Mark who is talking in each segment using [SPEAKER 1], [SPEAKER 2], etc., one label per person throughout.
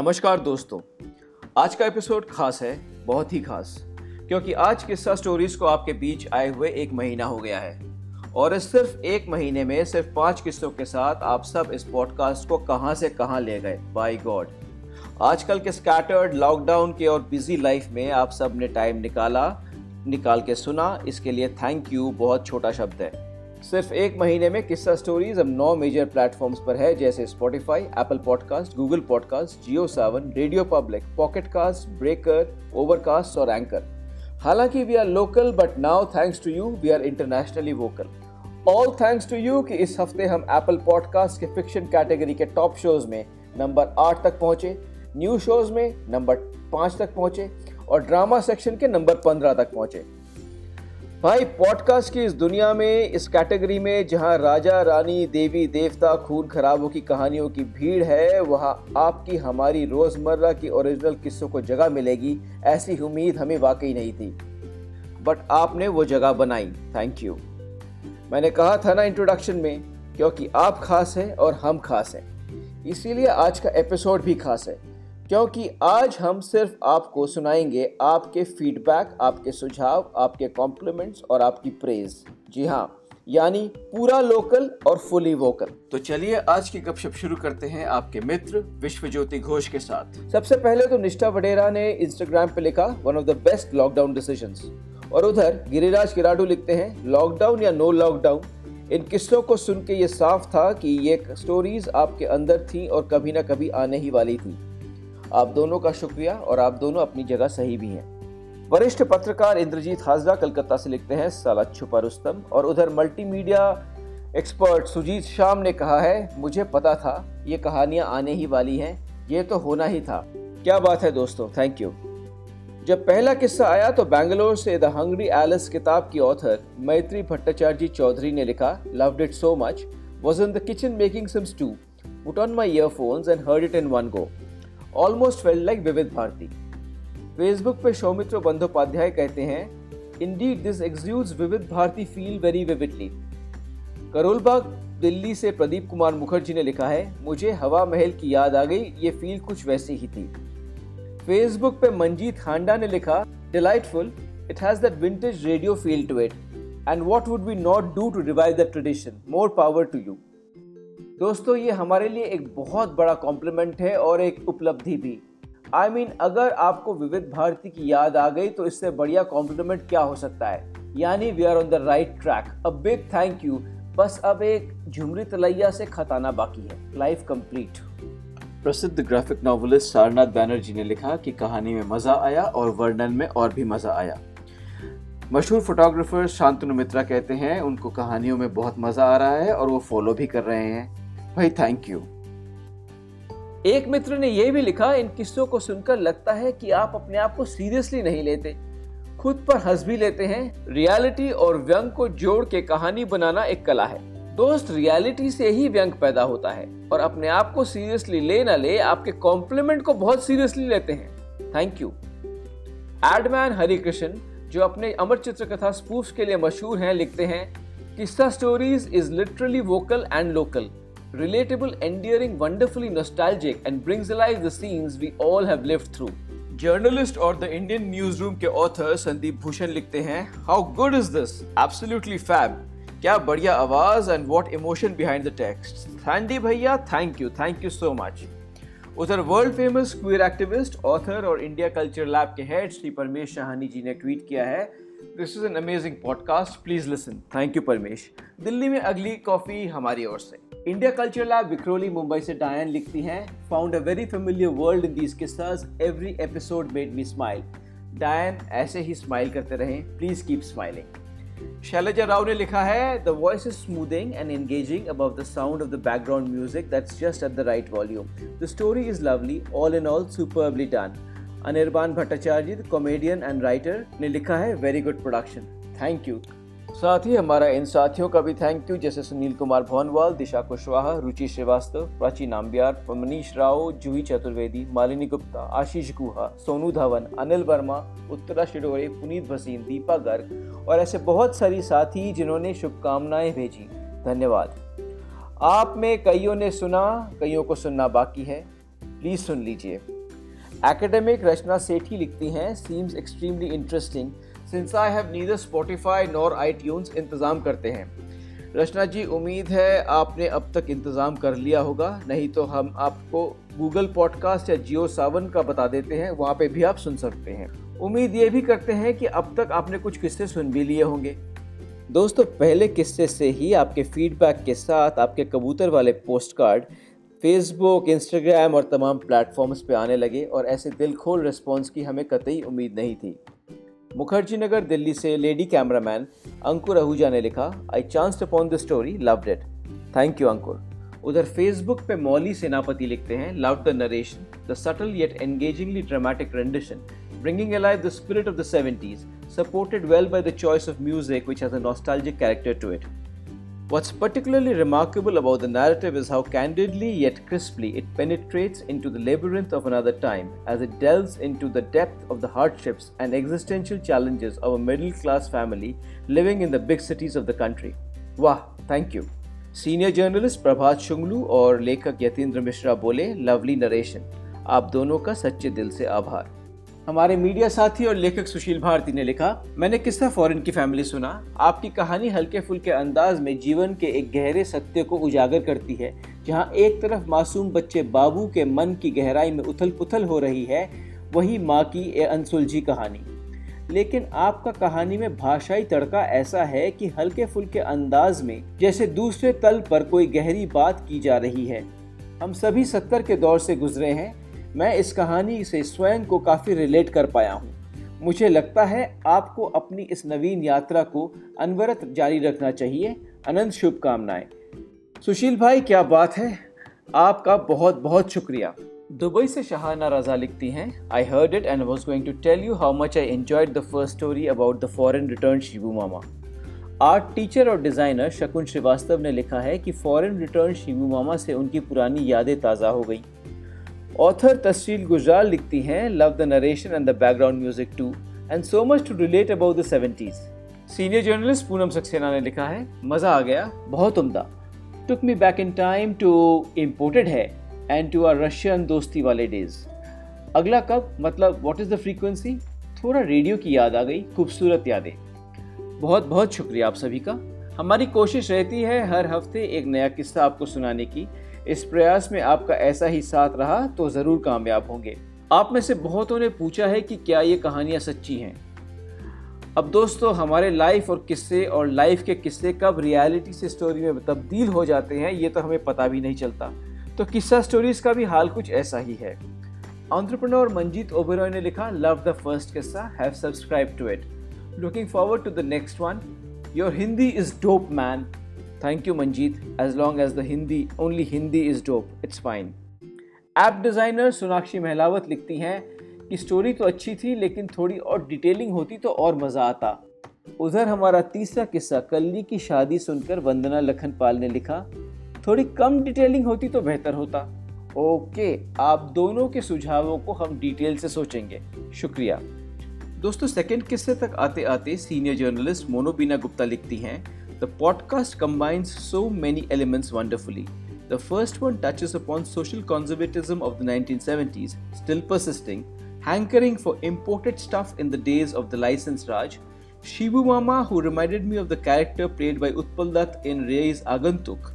[SPEAKER 1] नमस्कार दोस्तों। आज का एपिसोड खास है, बहुत ही खास, क्योंकि आज किस्सा स्टोरीज को आपके बीच आए हुए एक महीना हो गया है। और इस सिर्फ़ एक महीने में, सिर्फ़ पाँच किस्सों के साथ आप सब इस पॉडकास्ट को कहाँ से कहाँ ले गए? बाय गॉड आजकल के स्कैटर्ड लॉकडाउन के और बिज़ी लाइफ में आप सबने टाइम निकाला, निकाल के सुना। इसके लिए थैंक यू बहुत छोटा शब्द है। सिर्फ़ एक महीने में किस्सा स्टोरीज अब नौ मेजर प्लेटफॉर्म्स पर है, जैसे Spotify Apple podcast Google podcast Jio Saavn radio public pocket cast breaker overcast और एंकर हालाँकि we are local but now thanks to you we are internationally vocal all thanks to you कि इस हफ़्ते हम Apple podcast के fiction category के top shows में number आठ तक पहुँचे न्यू शोज़ में नंबर पाँच तक पहुँचे और ड्रामा सेक्शन के नंबर पंद्रह तक पहुँचे। भाई पॉडकास्ट की इस दुनिया में, इस कैटेगरी में जहाँ राजा, रानी, देवी, देवता, खून खराबों की कहानियों की भीड़ है, वहाँ आपकी, हमारी रोज़मर्रा की ओरिजिनल किस्सों को जगह मिलेगी, ऐसी उम्मीद हमें वाकई नहीं थी। बट आपने वो जगह बनाई थैंक यू मैंने कहा था ना इंट्रोडक्शन में, क्योंकि आप खास हैं और हम खास हैं। इसीलिए आज का एपिसोड भी खास है। क्योंकि आज हम सिर्फ़ आपको सुनाएँगे आपके फीडबैक आपके सुझाव आपके कॉम्प्लीमेंट्स और आपकी प्रेज जी हाँ यानी पूरा लोकल और फुली वोकल तो चलिए आज की गपशप शुरू करते हैं आपके मित्र विश्व ज्योति घोष के साथ। सबसे पहले तो निष्ठा वडेरा ने इंस्टाग्राम पे लिखा one of the best lockdown decision और उधर गिरिराज किराडू लिखते हैं लॉकडाउन या नो लॉकडाउन इन किस्सों को सुन के ये साफ़ था कि ये स्टोरीज आपके अंदर थी और कभी ना कभी आने ही वाली थी। आप दोनों का शुक्रिया और आप दोनों अपनी जगह सही भी हैं। वरिष्ठ पत्रकार इंद्रजीत हाजरा कलकत्ता से लिखते हैं, साला छुपा रुस्तम। और उधर मल्टीमीडिया एक्सपर्ट सुजीत शाम ने कहा है, मुझे पता था, ये कहानियाँ आने ही वाली हैं, ये तो होना ही था। क्या बात है दोस्तों थैंक यू जब पहला किस्सा आया तो बैंगलोर से द हंग्री एलिस किताब की ऑथर मैत्री भट्टाचार्य चौधरी ने लिखा loved it so much was in the kitchen making some stew put on my earphones and heard it in one go almost felt like Vividh Bharati Facebook पे सौमित्र बंदोपाध्याय कहते हैं indeed this exudes Vividh Bharati feel very vividly Karol Bagh Delhi से प्रदीप कुमार मुखर्जी ने लिखा है, मुझे हवा महल की याद आ गई, ये फील कुछ वैसी ही थी. फेसबुक पे मंजीत हांडा ने लिखा delightful it has that vintage radio feel to it and what would we not do to revive that tradition more power to you दोस्तों ये हमारे लिए एक बहुत बड़ा कॉम्प्लीमेंट है और एक उपलब्धि भी। आई I मीन mean, अगर आपको विविध भारती की याद आ गई तो इससे बढ़िया कॉम्प्लीमेंट क्या हो सकता है? यानी we are on the right track a big thank you बस अब एक झुमरी तलैया से खताना बाकी है। लाइफ कंप्लीट प्रसिद्ध ग्राफिक नॉवलिस्ट सारनाथ बैनर्जी ने लिखा कि कहानी में मज़ा आया और वर्णन में और भी मज़ा आया। मशहूर फोटोग्राफर शांतनु मित्रा कहते हैं उनको कहानियों में बहुत मज़ा आ रहा है और वो फॉलो भी कर रहे हैं। भाई थैंक यू एक मित्र ने यह भी लिखा, इन किस्सों को सुनकर लगता है कि आप अपने आप को सीरियसली नहीं लेते। खुद पर हंस भी लेते हैं। रियलिटी और व्यंग को जोड़ के कहानी बनाना एक कला है। दोस्त रियलिटी से ही व्यंग पैदा होता है। और अपने आप को सीरियसली ले ना ले, आपके कॉम्प्लीमेंट को बहुत सीरियसली लेते हैं। थैंक यू एडमैन हरिकृष्ण जो अपने अमर चित्र कथा स्पूफ के लिए मशहूर हैं, लिखते हैं किस्सा stories is literally vocal and local relatable, endearing, wonderfully nostalgic, and brings alive the scenes we all have lived through. Journalist और द इंडियन न्यूज़ रूम के ऑथर संदीप भूषण लिखते हैं how good is this absolutely fab क्या बढ़िया आवाज़ and what emotion behind the text Sandy भैया thank you thank you so much उधर world famous queer activist author और इंडिया कल्चर लैब के हेड श्री परमेश शाहानी जी ने ट्वीट किया है this is an amazing podcast please listen thank you Paramesh Delhi में अगली coffee हमारी ओर से। India culture lab Vikhroli Mumbai से डायन लिखती हैं found a very familiar world in these किस्सास every episode made me smile Diane ऐसे ही स्माइल करते रहें. Please keep smiling Shailaja Rao ने लिखा है the voice is smoothing and engaging above the sound of the background music that's just at the right volume the story is lovely all in all superbly done Anirban Bhattacharya comedian and writer ने लिखा है very good production thank you साथ ही हमारा इन साथियों का भी thank you जैसे सुनील कुमार भवनवाल दिशा कुशवाहा, रुचि श्रीवास्तव, प्राची नाम्बियार मनीष राव, जूही चतुर्वेदी, मालिनी गुप्ता, आशीष गुहा, सोनू धवन, अनिल वर्मा, उत्तरा शिडोरे, पुनीत भसीन, दीपा गर्ग और ऐसे बहुत सारी साथी जिन्होंने शुभकामनाएँ भेजी. धन्यवाद. आप में कईयों ने सुना, कईयों को सुनना बाकी है. प्लीज़ सुन लीजिए. एकेडमिक रचना सेठी लिखती हैं seems extremely interesting since I have neither Spotify nor I इंतज़ाम करते हैं. रचना जी, उम्मीद है आपने अब तक इंतज़ाम कर लिया होगा। नहीं तो हम आपको गूगल पॉडकास्ट या जियो सावन का बता देते हैं। वहाँ पे भी आप सुन सकते हैं। उम्मीद ये भी करते हैं कि अब तक आपने कुछ किस्से सुन भी लिए होंगे। दोस्तों, पहले किस्से से ही आपके फीडबैक के साथ आपके कबूतर वाले पोस्ट कार्ड फेसबुक इंस्टाग्राम और तमाम प्लेटफॉर्म्स पे आने लगे और ऐसे दिल खोल रिस्पॉन्स की हमें कतई उम्मीद नहीं थी। मुखर्जी नगर दिल्ली से लेडी कैमरामैन अंकुर आहूजा ने लिखा I chance upon the story loved it thank you Ankur. उधर फेसबुक पे मौली सेनापति लिखते हैं love the narration the subtle yet engagingly dramatic rendition bringing alive the spirit of the 70s, supported well by the choice of music which has a character to it. What's particularly remarkable about the narrative is how candidly yet crisply it penetrates into the labyrinth of another time as it delves into the depth of the hardships and existential challenges of a middle class family living in the big cities of the country. Wah, thank you. Senior journalist Prabhat Shunglu और लेखक यतीन्द्र मिश्रा बोले lovely narration आप दोनों का सच्चे दिल से आभार हमारे मीडिया साथी और लेखक सुशील भारती ने लिखा, मैंने किस्सा फॉरेन की फैमिली सुना। आपकी कहानी हल्के फुल्के अंदाज में जीवन के एक गहरे सत्य को उजागर करती है, जहाँ एक तरफ़ मासूम बच्चे बाबू के मन की गहराई में उथल पुथल हो रही है, वही माँ की ए अनसुलझी कहानी। लेकिन आपका कहानी में भाषाई तड़का ऐसा है कि हल्के फुल्के अंदाज में जैसे दूसरे तल पर कोई गहरी बात की जा रही है। हम सभी सत्तर के दौर से गुजरे हैं मैं इस कहानी से स्वयं को काफ़ी रिलेट कर पाया हूँ। मुझे लगता है आपको अपनी इस नवीन यात्रा को अनवरत जारी रखना चाहिए। अनंत शुभकामनाएँ। सुशील भाई, क्या बात है? आपका बहुत बहुत शुक्रिया। दुबई से शहाना रजा लिखती हैं I heard it and was going to tell you how much I enjoyed the first story about the foreign return Shibu mama art teacher और डिज़ाइनर शकुन श्रीवास्तव ने लिखा है कि फॉरेन रिटर्न शिबू मामा से उनकी पुरानी यादें ताज़ा हो गई। ऑथर तस्वीर गुजराल लिखती हैं love the narration and the background music too and so much to relate about the seventies senior journalist Poonam Saxena ने लिखा है, मज़ा आ गया, बहुत उम्दा। Took me back in time to imported है एंड टू आर रशियन दोस्ती वाले डेज़ अगला कब? मतलब व्हाट इज़ द फ्रीक्वेंसी थोड़ा रेडियो की याद आ गई, खूबसूरत यादें। बहुत बहुत शुक्रिया आप सभी का। हमारी कोशिश रहती है हर हफ़्ते एक नया किस्सा आपको सुनाने की। इस प्रयास में आपका ऐसा ही साथ रहा तो ज़रूर कामयाब होंगे। आप में से बहुतों ने पूछा है कि क्या ये कहानियाँ सच्ची हैं? अब दोस्तों, हमारे लाइफ और किस्से और लाइफ के किस्से कब रियलिटी से स्टोरी में तब्दील हो जाते हैं, ये तो हमें पता भी नहीं चलता। तो किस्सा स्टोरीज का भी हाल कुछ ऐसा ही है। ऑन्ट्रप्रनोर मंजीत ओबेरॉय ने लिखा लव द फ़र्स्ट किस्सा have subscribe to it looking forward to the next one your Hindi is dope man Thank you, Manjeet. As long as the Hindi, only Hindi is dope, it's fine. App designer Sonakshi Mahlawat लिखती हैं कि story तो अच्छी थी लेकिन थोड़ी और detailing होती तो और मज़ा आता उधर हमारा तीसरा किस्सा कल्ली की शादी सुनकर वंदना लखनपाल ने लिखा थोड़ी कम डिटेलिंग होती तो बेहतर होता ओके आप दोनों के सुझावों को हम डिटेल से सोचेंगे शुक्रिया दोस्तों सेकंड किस्से तक आते आते सीनियर जर्नलिस्ट मोनोबीना गुप्ता लिखती हैं The podcast combines so many elements wonderfully. The first one touches upon social conservatism of the 1970s, still persisting, hankering for imported stuff in the days of the licensed Raj, Shibu Mama, who reminded me of the character played by Utpal Dutt in Ray's Agantuk.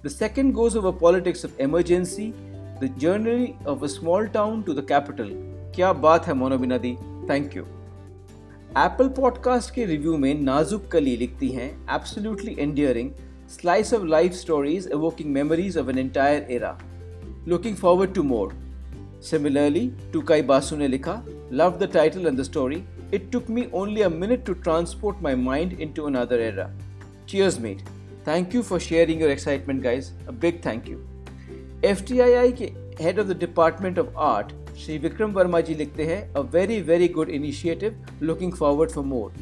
[SPEAKER 1] The second goes over politics of emergency, the journey of a small town to the capital. Kya baat hai Monobinadi? Thank you. Apple podcast के review में नाजुक कली लिखती हैं absolutely endearing slice of life stories evoking memories of an entire era looking forward to more similarly Tukai Basu ने लिखा love the title and the story it took me only a minute to transport my mind in to another era cheers mate thank you for sharing your excitement guys a big thank you F T I I के head of the department of art Shri Vikram Verma ji लिखते हैं a very very good initiative looking forward for more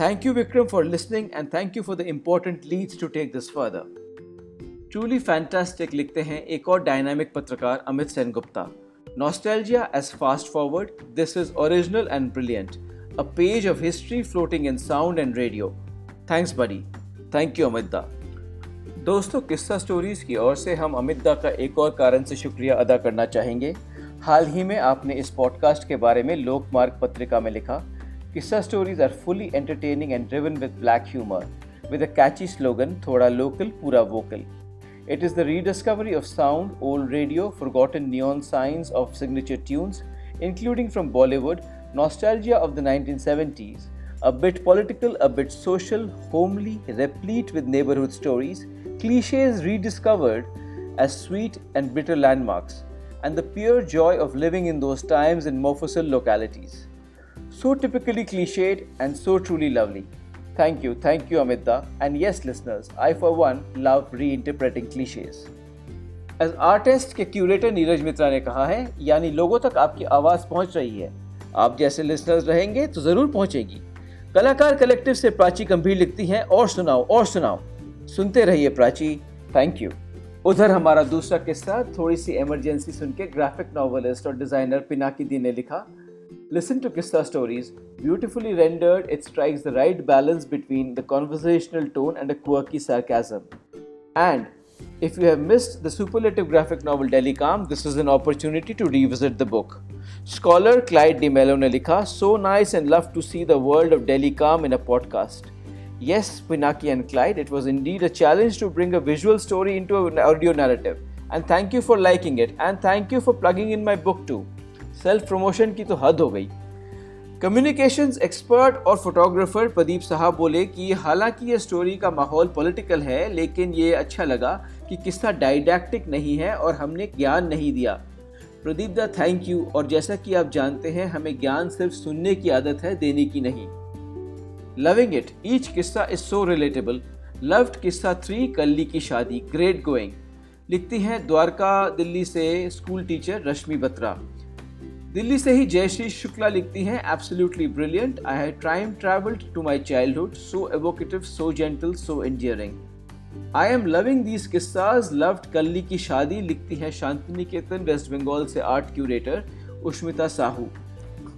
[SPEAKER 1] thank you Vikram for listening and thank you for the important leads to take this further truly fantastic लिखते हैं एक और dynamic पत्रकार Amit Sen Gupta Nostalgia as fast forward, this is original and brilliant. A page of history floating in sound and radio. Thanks, buddy. Thank you, Amit da दोस्तों किस्सा stories की ओर से हम अमित दा का एक और कारण से शुक्रिया अदा करना चाहेंगे। हाल ही में आपने इस पॉडकास्ट के बारे में लोकमार्ग पत्रिका में लिखा कि sir stories are fully entertaining and driven with black humour with a catchy slogan थोड़ा लोकल पूरा vocal it is the rediscovery of sound old radio forgotten nuances of signature tunes including from Bollywood nostalgia of the nineteen seventies a bit political a bit social homely replete with neighbourhood stories cliches rediscovered as sweet and bitter landmarks and the pure joy of living in those times in Mofussil localities. So typically cliched and so truly lovely. Thank you, thank you, Amita. And yes, listeners, I for one love reinterpreting cliches. As artist के curator Neeraj Mitra ने कहा है यानी लोगों तक आपकी आवाज़ पहुँच रही है आप जैसे लिसनर्स रहेंगे तो ज़रूर पहुंचेगी कलाकार कलेक्टिव से प्राची गंभीर लिखती हैं और सुनाओ और सुनाओ सुनते रहिए प्राची थैंक यू उधर हमारा दूसरा किस्सा थोड़ी सी इमरजेंसी सुन के ग्राफिक नॉवलिस्ट और डिज़ाइनर पिनाकी दी ने लिखा लिसन टू किस्सा stories beautifully rendered it strikes the right balance between the conversational tone and a sarcasm and if you have missed the superlative graphic novel Delhi Calm this is an opportunity to revisit the book scholar Clyde D'Mello ने लिखा so nice and love to see the world of Delhi Calm in a podcast Yes, Pinaki and Clyde, it was indeed a challenge to bring a visual story into an audio narrative. And thank you for liking it, and thank you for plugging in my book too. Self promotion की तो हद हो गई communications expert और photographer Pradeep साहब बोले कि हालाँकि ये स्टोरी का माहौल पॉलिटिकल है लेकिन ये अच्छा लगा कि किस्सा डाइडैक्टिक नहीं है और हमने ज्ञान नहीं दिया प्रदीप दा थैंक यू और जैसा कि आप जानते हैं हमें ज्ञान सिर्फ़ सुनने की आदत है देने की नहीं लविंग इट ईच किस्सा इज़ सो रिलेटेबल लव्ड किस्सा थ्री कल्ली की शादी ग्रेट गोइंग लिखती हैं द्वारका, दिल्ली से स्कूल टीचर रश्मि बत्रा। दिल्ली से ही जयश्री शुक्ला लिखती हैं। Absolutely brilliant I have time travelled to my childhood so evocative so gentle so endearing I am loving these किस्साज loved Kalli की शादी लिखती हैं शांति निकेतन वेस्ट बंगाल से art curator Ushmita Sahu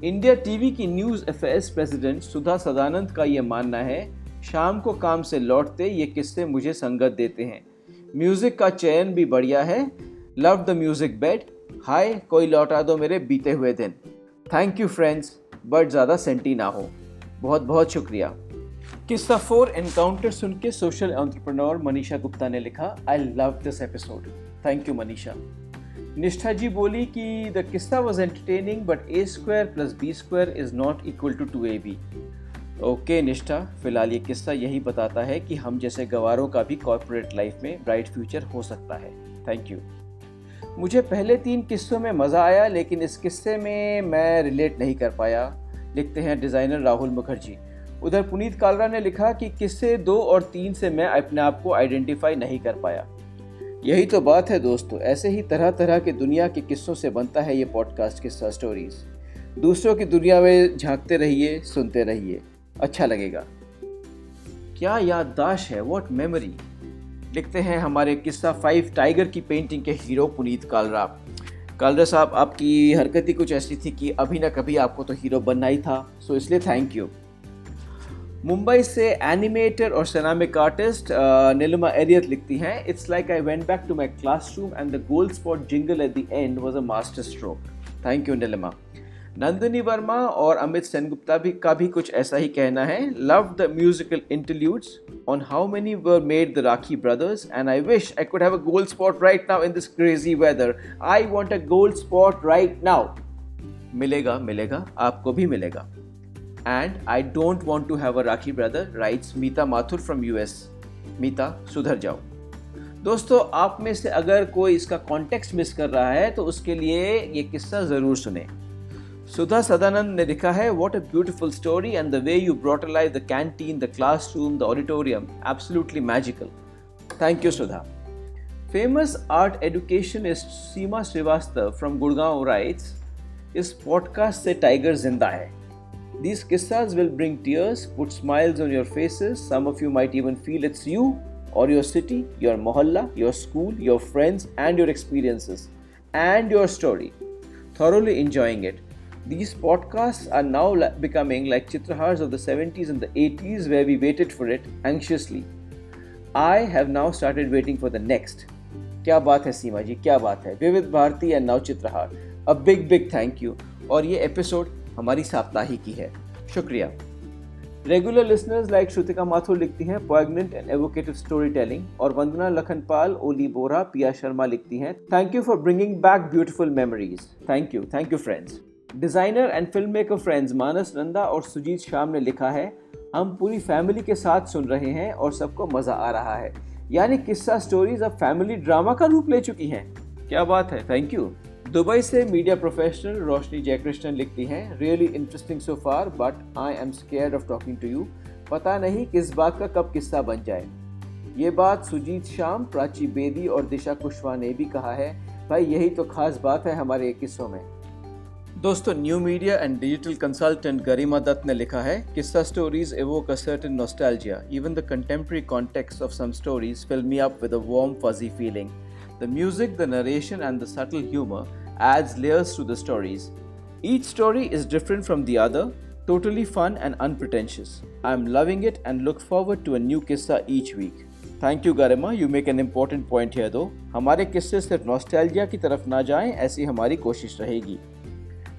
[SPEAKER 1] India TV की news affairs president Sudha Sadanand का ये मानना है, शाम को काम से लौटते ये किस्से मुझे संगत देते हैं। म्यूज़िक का चयन भी बढ़िया है। लव द म्यूज़िक बेड हाय, कोई लौटा दो मेरे बीते हुए दिन। थैंक यू फ्रेंड्स बट ज़्यादा सेंटी ना हो। बहुत बहुत शुक्रिया। किस्सा फोर एनकाउंटर सुन के सोशल एंटरप्रेन्योर मनीषा गुप्ता ने लिखा I love this episode thank you Manisha. Nishtha ji बोली कि द किस्सा was entertaining but a square plus b square is not equal to two a b okay Nishtha, फ़िलहाल ये किस्सा यही बताता है कि हम जैसे गवारों का भी कॉरपोरेट लाइफ में ब्राइट फ्यूचर हो सकता है। थैंक यू मुझे पहले तीन किस्सों में मज़ा आया, लेकिन इस किस्से में मैं रिलेट नहीं कर पाया। लिखते हैं डिज़ाइनर राहुल मुखर्जी। उधर पुनीत कालरा ने लिखा कि किस्से दो और तीन से मैं अपने आप को आइडेंटिफाई नहीं कर पाया। यही तो बात है दोस्तों। ऐसे ही तरह तरह के दुनिया के किस्सों से बनता है ये पॉडकास्ट किस्सा स्टोरीज दूसरों की दुनिया में झांकते रहिए, सुनते रहिए। अच्छा लगेगा। क्या याददाश्त है वॉट मेमोरी लिखते हैं हमारे किस्सा फाइव टाइगर की पेंटिंग के हीरो पुनीत कालरा कालरा साहब, आपकी हरकत ही कुछ ऐसी थी कि अभी ना कभी आपको तो हीरो बनना ही था सो इसलिए थैंक यू मुंबई से एनिमेटर और सनामिक आर्टिस्ट नीलमा एरियत लिखती हैं it's like I went back to my class room and the Gold Spot jingle at the end was a master stroke thank you Neelma Nandini Verma और अमित सेनगुप्ता भी, का भी कुछ ऐसा ही कहना है love the musical interludes on how many were made the rakhi brothers and I wish I could have a Gold Spot right now in this crazy weather I want a Gold Spot right now मिलेगा मिलेगा, आपको भी मिलेगा। And I don't want to have a rakhi brother writes Meeta Mathur from U S Meeta सुधर जाओ दोस्तों, आप में से अगर कोई इसका कॉन्टेक्स्ट मिस कर रहा है तो उसके लिए ये किस्सा ज़रूर सुने। सुधा सदानंद ने लिखा है what a beautiful story and the way you brought live the canteen the class room the auditorium absolutely magical thank you Sudha famous art education is Seema Srivastava from Gurgaon writes इस podcast से tiger ज़िंदा है। These kissas will bring tears, put smiles on your faces. Some of you might even feel it's you or your city, your mohalla, your school, your friends, and your experiences, and your story. Thoroughly enjoying it. These podcasts are now becoming like Chitrahars of the 70s and the 80s, where we waited for it anxiously. I have now started waiting for the next. क्या बात है सीमा जी क्या बात है Vividh Bharati and now Chitrahaar a big big thank you और ये episode हमारी साप्ताहिकी है। शुक्रिया। Regular listeners like Shrutika Mathur लिखती हैं poignant and evocative story telling और वंदना लखनपाल, ओली बोरा, पिया शर्मा लिखती हैं thank you for bringing back beautiful memories thank you thank you friends designer and film maker friends Manas Nanda और सुजीत श्याम ने लिखा है, हम पूरी फैमिली के साथ सुन रहे हैं और सबको मज़ा आ रहा है। यानी किस्सा स्टोरीज अब फैमिली ड्रामा का रूप ले चुकी हैं। क्या बात है। थैंक यू दुबई से मीडिया प्रोफेशनल रोशनी जयकृष्णन लिखती हैं really interesting so far but I am scare of talking to you पता नहीं किस बात का कब किस्सा बन जाए ये बात सुजीत श्याम प्राची बेदी और दिशा कुशवाहा ने भी कहा है भाई यही तो खास बात है हमारे किस्सों में दोस्तों new media and digital consultant Garima Dutt ने लिखा है Kissa stories evoke a certain nostalgia. Even the contemporary context of some stories fill me up with a warm, fuzzy feeling. The music, the narration, and the subtle humor adds layers to the stories. Each story is different from the other, totally fun and unpretentious. I'm loving it and look forward to a new kissa each week. Thank you Garima you make an important point है दो हमारे किस्से सिर्फ़ nostalgia की तरफ़ ना जाएँ ऐसी हमारी कोशिश रहेगी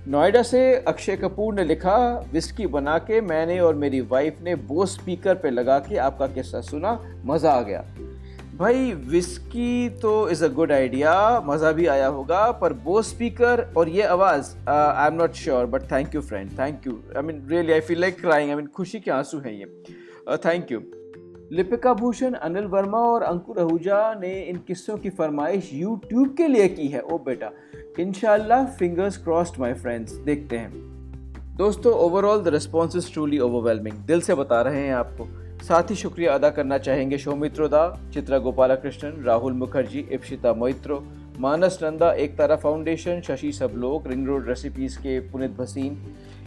[SPEAKER 1] नोएडा से अक्षय कपूर ने लिखा विस्की बना के मैंने और मेरी वाइफ ने बो स्पीकर पे लगा के आपका किस्सा सुना मज़ा आ गया भाई विस्की तो इज़ अ गुड आइडिया मज़ा भी आया होगा, पर बो स्पीकर और ये आवाज़ I am not sure but thank you friend thank you I mean really I feel like crying I mean खुशी के आँसू हैं ये. थैंक यू लिपिका भूषण, अनिल वर्मा और अंकुर आहूजा ने इन किस्सों की फरमाइश यूट्यूब के लिए की है. ओ बेटा, इनशाला फिंगर्स क्रॉस्ड माई फ्रेंड्स देखते हैं. दोस्तों overall the response is truly overwhelming दिल से बता रहे हैं आपको. साथ ही शुक्रिया अदा करना चाहेंगे शोमित्रो दा, Chitra Gopalakrishnan, Rahul Mukherjee Ipshita Moitra, Manas Nanda Ek Tara foundation, Shashi Sablok ring road recipes के पुनित भसीन,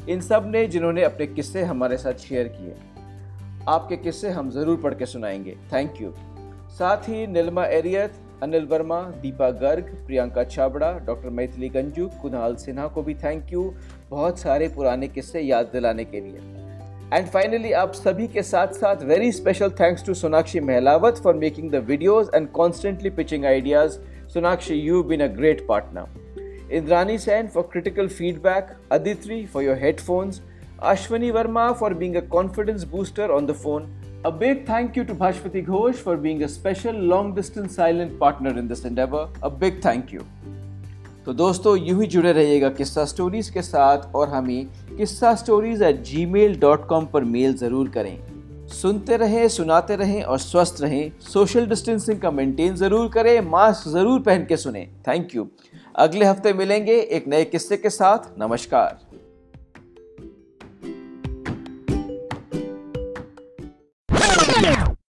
[SPEAKER 1] इन सबने जिन्होंने अपने किस्से हमारे साथ शेयर किए। आपके किस्से हम ज़रूर पढ़ के सुनाएँगे। थैंक यू साथ ही नीलमा एरियत, अनिल वर्मा, दीपा गर्ग, प्रियंका छाबड़ा, डॉक्टर मैथिली गंजू, कुणाल सिन्हा को भी थैंक यू बहुत सारे पुराने किस्से याद दिलाने के लिए। एंड फाइनली आप सभी के साथ साथ very special thanks to Sonakshi Mahlawat for making the videos and constantly pitching ideas Sonakshi you been a great partner Indrani Sen for critical feedback Aditri for your headphones Ashwani Verma for being a confidence booster on the phone. A big thank you to Bhashpati Ghosh for being a special long distance silent partner in this endeavor. A big thank you. तो दोस्तों यूं ही जुड़े रहिएगा किस्सा stories के साथ और हमें Kissa stories at Gmail dot com पर मेल ज़रूर करें। सुनते रहें, सुनाते रहें और स्वस्थ रहें। सोशल डिस्टेंसिंग का मेंटेन ज़रूर करें मास्क ज़रूर पहन के सुने। थैंक यू अगले हफ़्ते मिलेंगे एक नए किस्से के साथ। नमस्कार।